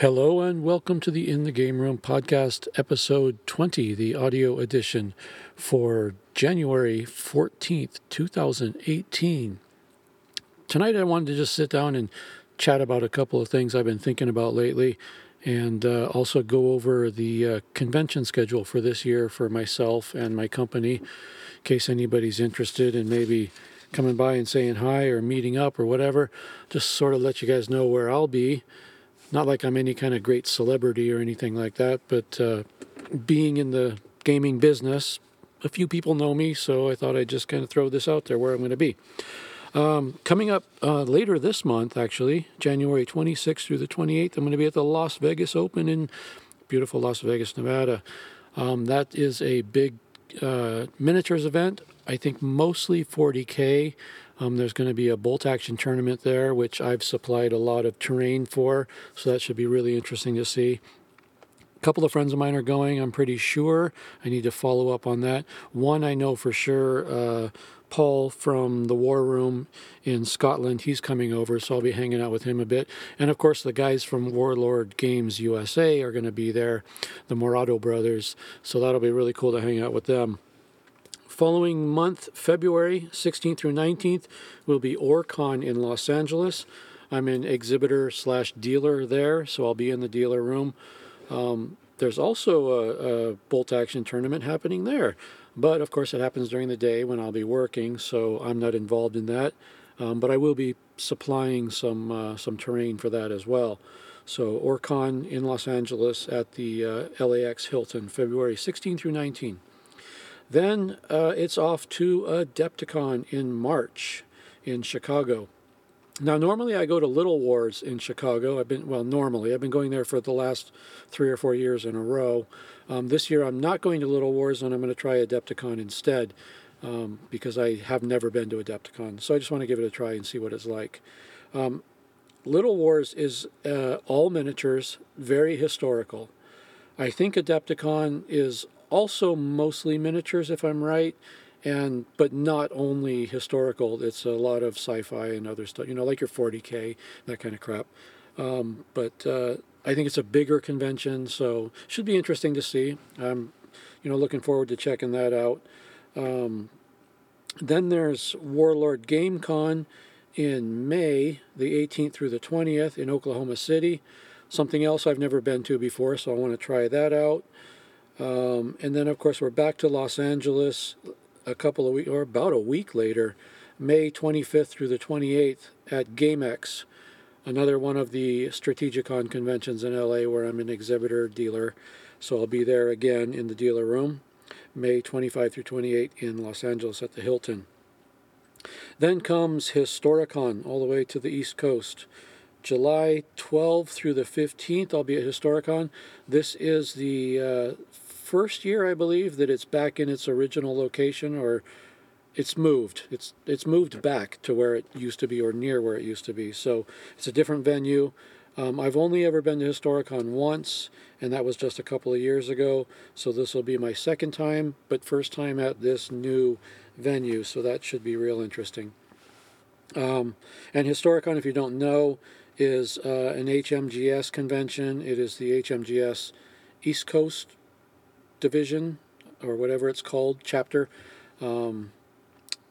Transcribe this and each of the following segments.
Hello and welcome to the In the Game Room podcast, episode 20, the audio edition for January 14th, 2018. Tonight I wanted to just sit down and chat about a couple of things I've been thinking about lately and uh, also go over the uh, convention schedule for this year for myself and my company in case anybody's interested in maybe coming by and saying hi or meeting up or whatever. Just sort of let you guys know where I'll be. Not like I'm any kind of great celebrity or anything like that, but uh, being in the gaming business, a few people know me, so I thought I'd just kind of throw this out there where I'm going to be. Um, coming up uh, later this month, actually, January 26th through the 28th, I'm going to be at the Las Vegas Open in beautiful Las Vegas, Nevada. Um, that is a big uh, miniatures event. I think mostly 40K. Um, there's going to be a bolt action tournament there, which I've supplied a lot of terrain for, so that should be really interesting to see. A couple of friends of mine are going, I'm pretty sure. I need to follow up on that. One I know for sure, uh, Paul from the War Room in Scotland, he's coming over, so I'll be hanging out with him a bit. And of course, the guys from Warlord Games USA are going to be there, the Morado brothers, so that'll be really cool to hang out with them. Following month, February 16th through 19th, will be OrcCon in Los Angeles. I'm an exhibitor slash dealer there, so I'll be in the dealer room. Um, there's also a, a, bolt action tournament happening there, but of course it happens during the day when I'll be working, so I'm not involved in that. Um, but I will be supplying some uh, some terrain for that as well. So OrcCon in Los Angeles at the uh, LAX Hilton, February 16 through 19. Then uh, it's off to Adepticon in March in Chicago. Now, normally I go to Little Wars in Chicago. I've been, well, normally, I've been going there for the last three or four years in a row. Um, this year I'm not going to Little Wars and I'm going to try Adepticon instead um, because I have never been to Adepticon. So I just want to give it a try and see what it's like. Um, Little Wars is uh, all miniatures, very historical. I think Adepticon is also mostly miniatures, if I'm right, and but not only historical. It's a lot of sci-fi and other stuff. You know, like your 40k, that kind of crap. Um, but uh, I think it's a bigger convention, so should be interesting to see. I'm, you know, looking forward to checking that out. Um, then there's Warlord Game Con in May, the 18th through the 20th in Oklahoma City. Something else I've never been to before, so I want to try that out. Um, and then, of course, we're back to Los Angeles a couple of weeks, or about a week later, May 25th through the 28th at GameX, another one of the Strategicon conventions in LA where I'm an exhibitor dealer. So I'll be there again in the dealer room, May 25 through 28 in Los Angeles at the Hilton. Then comes Historicon all the way to the East Coast. July 12 through the 15th, I'll be at Historicon. This is the uh, first year, I believe, that it's back in its original location, or it's moved. It's it's moved back to where it used to be, or near where it used to be. So it's a different venue. Um, I've only ever been to Historicon once, and that was just a couple of years ago. So this will be my second time, but first time at this new venue. So that should be real interesting. Um, and Historicon, if you don't know, is uh, an HMGS convention. It is the HMGS East Coast division or whatever it's called chapter. Um,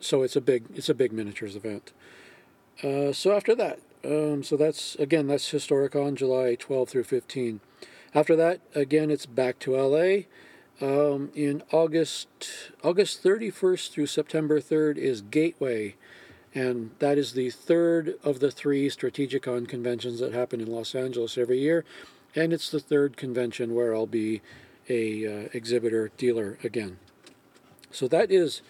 so it's a big it's a big miniatures event. Uh, so after that, um, so that's again that's Historicon July 12 through 15. After that, again it's back to LA. Um, in August August 31st through September 3rd is Gateway, and that is the third of the three Strategicon conventions that happen in Los Angeles every year, and it's the third convention where I'll be a uh, exhibitor dealer again. So that is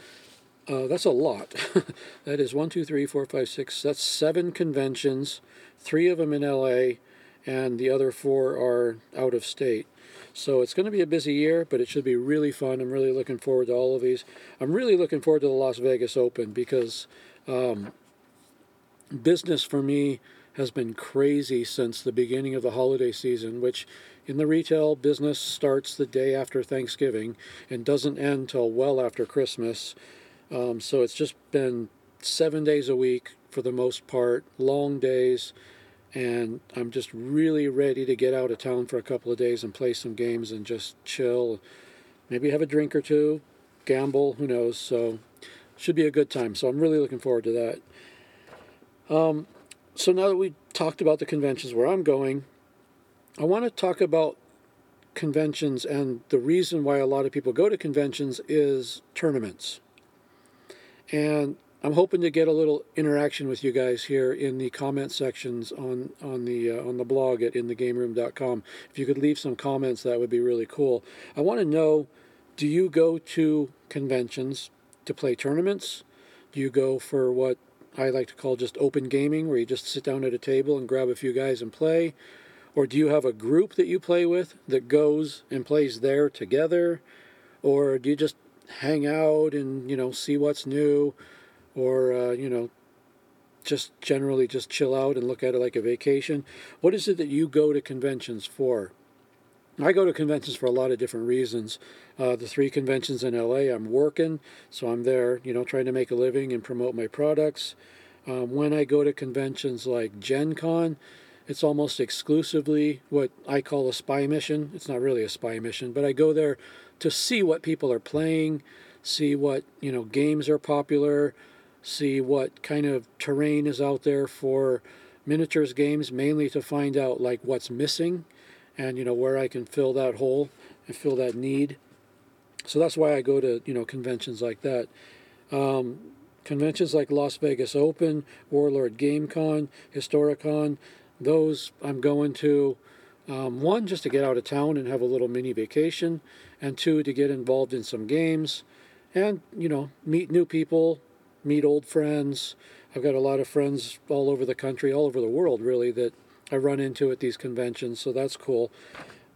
uh, that's a lot. that is one, two, three, four, five, six. That's seven conventions, three of them in LA, and the other four are out of state. So it's going to be a busy year, but it should be really fun. I'm really looking forward to all of these. I'm really looking forward to the Las Vegas Open because um, business for me has been crazy since the beginning of the holiday season, which in the retail business starts the day after Thanksgiving and doesn't end till well after Christmas. Um, so it's just been seven days a week for the most part, long days. and I'm just really ready to get out of town for a couple of days and play some games and just chill. Maybe have a drink or two, gamble, who knows. So, should be a good time. So, I'm really looking forward to that. Um, so, now that we talked about the conventions where I'm going, I want to talk about conventions and the reason why a lot of people go to conventions is tournaments. And I'm hoping to get a little interaction with you guys here in the comment sections on on the uh, on the blog at inthegameroom.com. If you could leave some comments, that would be really cool. I want to know: Do you go to conventions to play tournaments? Do you go for what I like to call just open gaming, where you just sit down at a table and grab a few guys and play? Or do you have a group that you play with that goes and plays there together? Or do you just hang out and you know see what's new? or uh, you know just generally just chill out and look at it like a vacation what is it that you go to conventions for i go to conventions for a lot of different reasons uh, the three conventions in la i'm working so i'm there you know trying to make a living and promote my products um, when i go to conventions like gen con it's almost exclusively what i call a spy mission it's not really a spy mission but i go there to see what people are playing see what you know games are popular see what kind of terrain is out there for miniatures games, mainly to find out like what's missing and you know where I can fill that hole and fill that need. So that's why I go to you know conventions like that. Um, conventions like Las Vegas Open, Warlord GameCon, Historicon, those I'm going to. Um, one, just to get out of town and have a little mini vacation, and two, to get involved in some games, and you know meet new people, meet old friends. I've got a lot of friends all over the country, all over the world, really, that I run into at these conventions, so that's cool.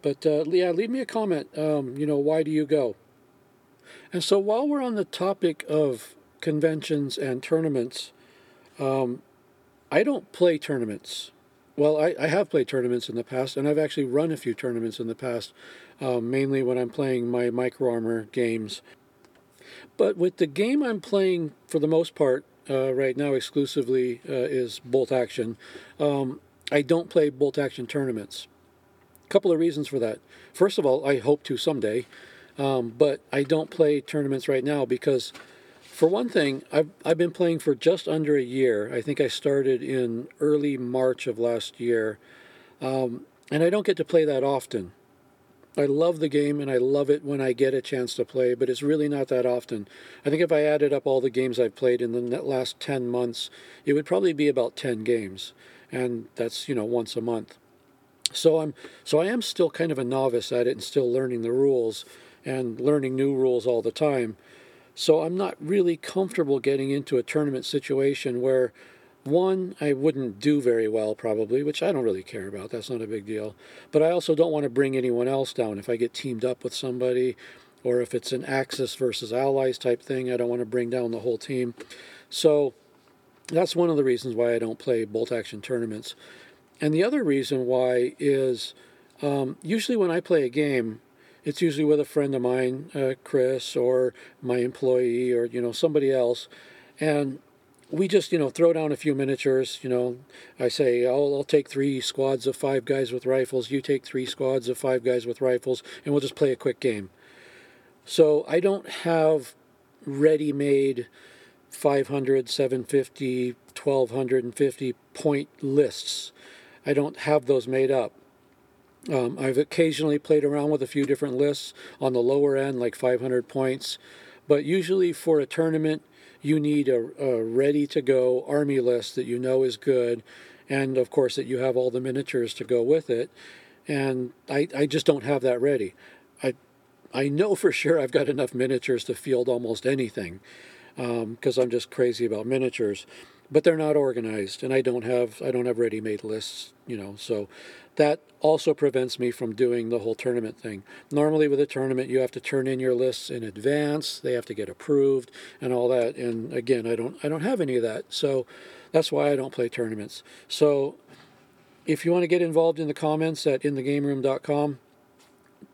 But uh, yeah, leave me a comment. Um, you know, why do you go? And so while we're on the topic of conventions and tournaments, um, I don't play tournaments. Well, I, I, have played tournaments in the past, and I've actually run a few tournaments in the past, um, mainly when I'm playing my micro armor games. But with the game I'm playing for the most part uh, right now exclusively uh, is bolt action. Um, I don't play bolt action tournaments. A couple of reasons for that. First of all, I hope to someday, um, but I don't play tournaments right now because, for one thing, I've, I've been playing for just under a year. I think I started in early March of last year, um, and I don't get to play that often. I love the game and I love it when I get a chance to play, but it's really not that often. I think if I added up all the games I've played in the last 10 months, it would probably be about 10 games. And that's, you know, once a month. So I'm so I am still kind of a novice at it and still learning the rules and learning new rules all the time. So I'm not really comfortable getting into a tournament situation where one, I wouldn't do very well probably, which I don't really care about. That's not a big deal. But I also don't want to bring anyone else down. If I get teamed up with somebody, or if it's an Axis versus Allies type thing, I don't want to bring down the whole team. So that's one of the reasons why I don't play bolt action tournaments. And the other reason why is um, usually when I play a game, it's usually with a friend of mine, uh, Chris, or my employee, or you know somebody else, and we just you know throw down a few miniatures you know. I say I'll, I'll, take three squads of five guys with rifles. You take three squads of five guys with rifles and we'll just play a quick game. So i don't have ready-made 500 750 1250 point lists. I don't have those made up um, i've occasionally played around with a few different lists on the lower end like 500 points but usually for a tournament you need a, a ready to go army list that you know is good, and of course that you have all the miniatures to go with it. And I, I just don't have that ready. I, I know for sure I've got enough miniatures to field almost anything because um, I'm just crazy about miniatures but they're not organized and I don't have I don't have ready-made lists, you know. So that also prevents me from doing the whole tournament thing. Normally with a tournament you have to turn in your lists in advance, they have to get approved and all that and again, I don't I don't have any of that. So that's why I don't play tournaments. So if you want to get involved in the comments at inthegameroom.com,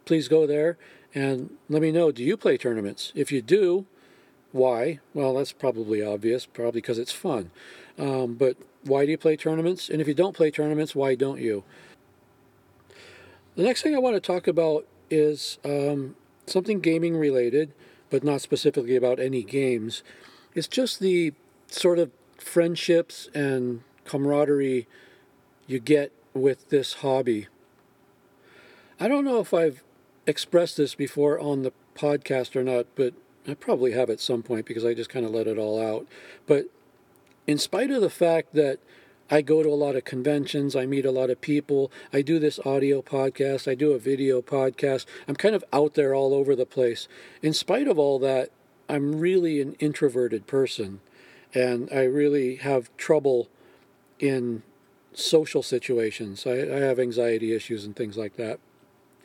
please go there and let me know do you play tournaments? If you do, why? Well, that's probably obvious, probably because it's fun. Um, but why do you play tournaments? And if you don't play tournaments, why don't you? The next thing I want to talk about is um, something gaming related, but not specifically about any games. It's just the sort of friendships and camaraderie you get with this hobby. I don't know if I've expressed this before on the podcast or not, but I probably have at some point because I just kind of let it all out. But in spite of the fact that I go to a lot of conventions, I meet a lot of people, I do this audio podcast, I do a video podcast, I'm kind of out there all over the place. In spite of all that, I'm really an introverted person and I really have trouble in social situations. I, I have anxiety issues and things like that,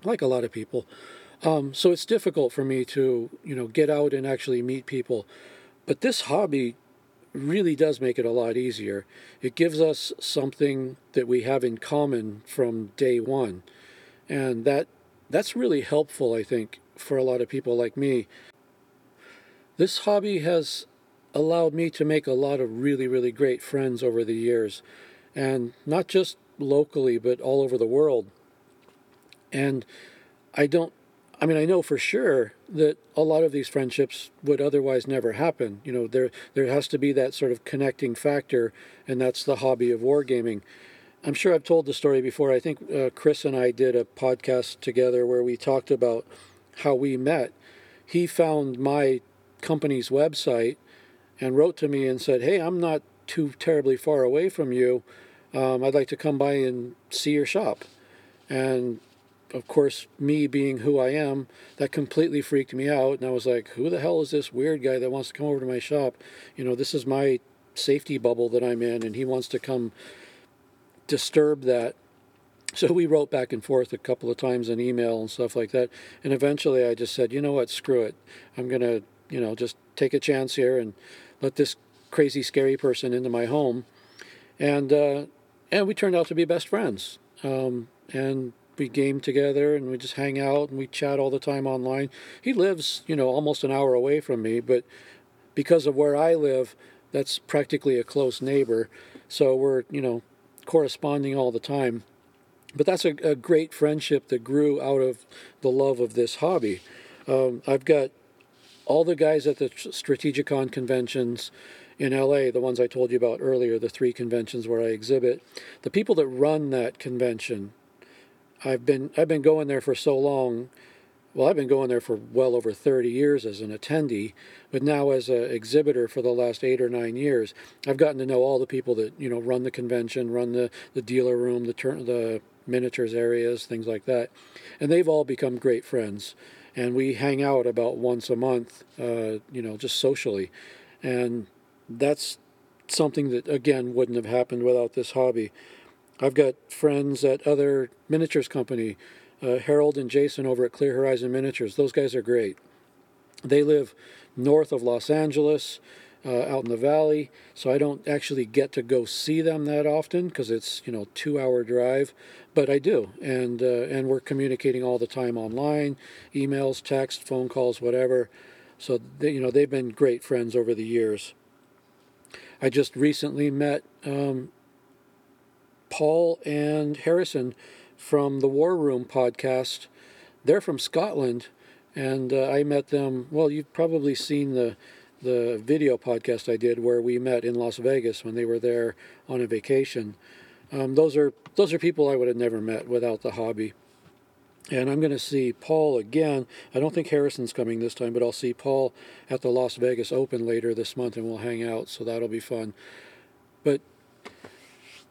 like a lot of people. Um, so it's difficult for me to, you know, get out and actually meet people. But this hobby really does make it a lot easier. It gives us something that we have in common from day one. And that that's really helpful, I think, for a lot of people like me. This hobby has allowed me to make a lot of really, really great friends over the years. And not just locally, but all over the world. And I don't I mean, I know for sure that a lot of these friendships would otherwise never happen. You know, there there has to be that sort of connecting factor, and that's the hobby of wargaming. I'm sure I've told the story before. I think uh, Chris and I did a podcast together where we talked about how we met. He found my company's website and wrote to me and said, "Hey, I'm not too terribly far away from you. Um, I'd like to come by and see your shop." And of course, me being who I am, that completely freaked me out. And I was like, who the hell is this weird guy that wants to come over to my shop? You know, this is my safety bubble that I'm in, and he wants to come disturb that. So we wrote back and forth a couple of times in email and stuff like that. And eventually I just said, you know what, screw it. I'm going to, you know, just take a chance here and let this crazy, scary person into my home. And, uh, and we turned out to be best friends. Um, and we game together and we just hang out and we chat all the time online. He lives, you know, almost an hour away from me, but because of where I live, that's practically a close neighbor. So we're, you know, corresponding all the time. But that's a, a great friendship that grew out of the love of this hobby. Um, I've got all the guys at the Strategicon conventions in LA, the ones I told you about earlier, the three conventions where I exhibit, the people that run that convention I've been I've been going there for so long. Well, I've been going there for well over 30 years as an attendee, but now as an exhibitor for the last eight or nine years, I've gotten to know all the people that you know run the convention, run the, the dealer room, the turn the miniatures areas, things like that, and they've all become great friends. And we hang out about once a month, uh, you know, just socially, and that's something that again wouldn't have happened without this hobby. I've got friends at other miniatures company, uh, Harold and Jason over at Clear Horizon Miniatures. Those guys are great. They live north of Los Angeles, uh, out in the valley, so I don't actually get to go see them that often because it's you know two hour drive, but I do, and uh, and we're communicating all the time online, emails, text, phone calls, whatever. So they, you know they've been great friends over the years. I just recently met um, Paul and Harrison from the War Room podcast. They're from Scotland, and uh, I met them. Well, you've probably seen the the video podcast I did where we met in Las Vegas when they were there on a vacation. Um, those are those are people I would have never met without the hobby. And I'm going to see Paul again. I don't think Harrison's coming this time, but I'll see Paul at the Las Vegas Open later this month, and we'll hang out. So that'll be fun. But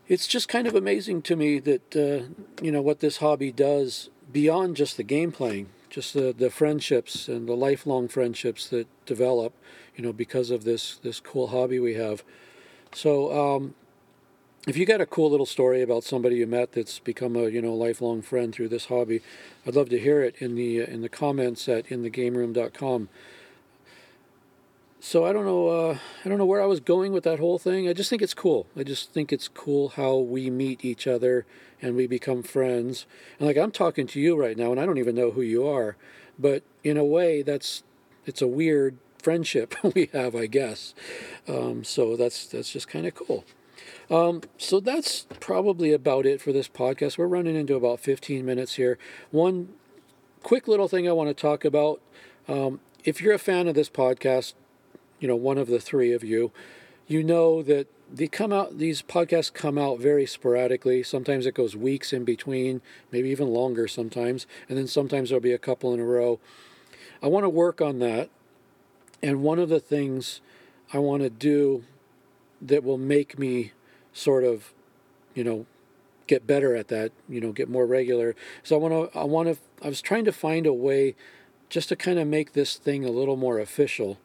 it's just kind of amazing to me that uh, you know what this hobby does beyond just the game playing, just the, the friendships and the lifelong friendships that develop, you know, because of this this cool hobby we have. So, um, if you got a cool little story about somebody you met that's become a you know lifelong friend through this hobby, I'd love to hear it in the in the comments at inthegameroom.com so I don't know. Uh, I don't know where I was going with that whole thing. I just think it's cool. I just think it's cool how we meet each other and we become friends. And like I'm talking to you right now, and I don't even know who you are, but in a way, that's it's a weird friendship we have, I guess. Um, so that's that's just kind of cool. Um, so that's probably about it for this podcast. We're running into about 15 minutes here. One quick little thing I want to talk about. Um, if you're a fan of this podcast, you know, one of the three of you, you know that they come out these podcasts come out very sporadically. Sometimes it goes weeks in between maybe even longer sometimes and then sometimes there'll be a couple in a row. I want to work on that. And one of the things i want to do that will make me sort of you know get better at that you know get more regular so i want to i want to i was trying to find a way just to kind of make this thing a little more official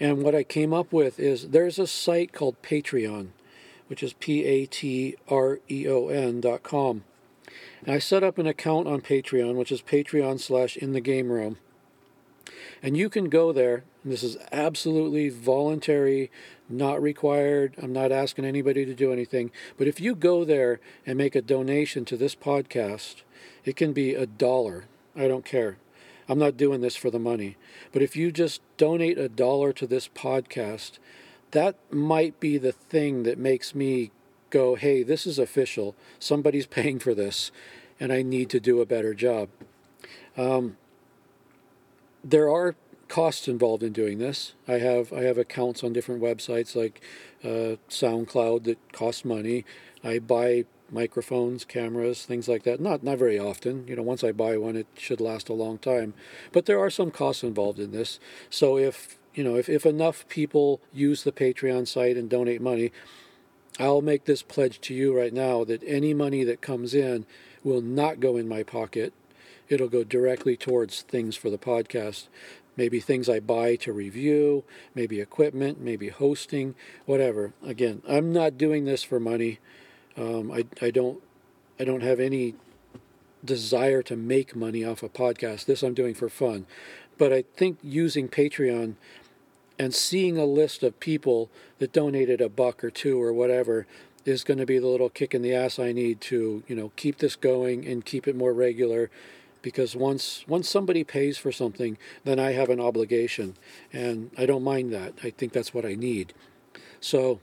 and what I came up with is there's a site called Patreon, which is P A T R E O N dot com. And I set up an account on Patreon, which is Patreon slash in the game room. And you can go there, this is absolutely voluntary, not required. I'm not asking anybody to do anything. But if you go there and make a donation to this podcast, it can be a dollar. I don't care. I'm not doing this for the money. But if you just donate a dollar to this podcast, that might be the thing that makes me go, hey, this is official. Somebody's paying for this, and I need to do a better job. Um, there are costs involved in doing this. I have I have accounts on different websites like uh, SoundCloud that cost money. I buy microphones, cameras, things like that. Not not very often. You know, once I buy one, it should last a long time. But there are some costs involved in this. So if you know, if, if enough people use the Patreon site and donate money, I'll make this pledge to you right now that any money that comes in will not go in my pocket. It'll go directly towards things for the podcast. Maybe things I buy to review, maybe equipment, maybe hosting, whatever. Again, I'm not doing this for money. Um, I, I don't I don't have any desire to make money off a podcast. This I'm doing for fun. But I think using Patreon and seeing a list of people that donated a buck or two or whatever is going to be the little kick in the ass I need to, you know, keep this going and keep it more regular because once once somebody pays for something, then I have an obligation and I don't mind that. I think that's what I need. So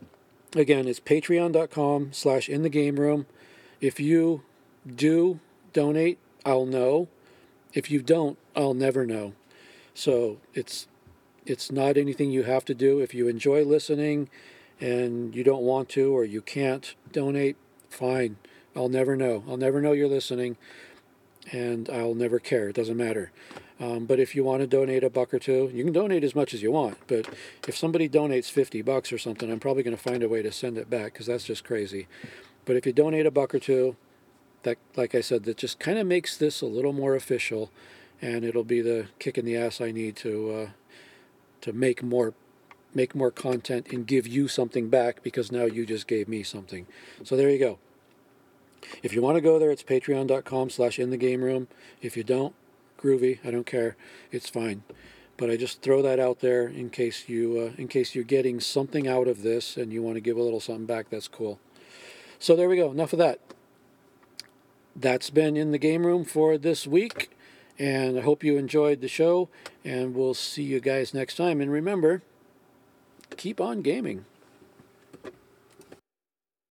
Again, it's patreon.com slash in the game room. If you do donate, I'll know. If you don't, I'll never know. So it's it's not anything you have to do. If you enjoy listening and you don't want to or you can't donate, fine. I'll never know. I'll never know you're listening and I'll never care. It doesn't matter. Um, but if you want to donate a buck or two, you can donate as much as you want. But if somebody donates 50 bucks or something, I'm probably going to find a way to send it back because that's just crazy. But if you donate a buck or two, that, like I said, that just kind of makes this a little more official, and it'll be the kick in the ass I need to uh, to make more make more content and give you something back because now you just gave me something. So there you go. If you want to go there, it's patreon.com slash in the game room. If you don't, groovy. I don't care. It's fine. But I just throw that out there in case you uh, in case you're getting something out of this and you want to give a little something back. That's cool. So there we go. Enough of that. That's been in the game room for this week. And I hope you enjoyed the show. And we'll see you guys next time. And remember, keep on gaming.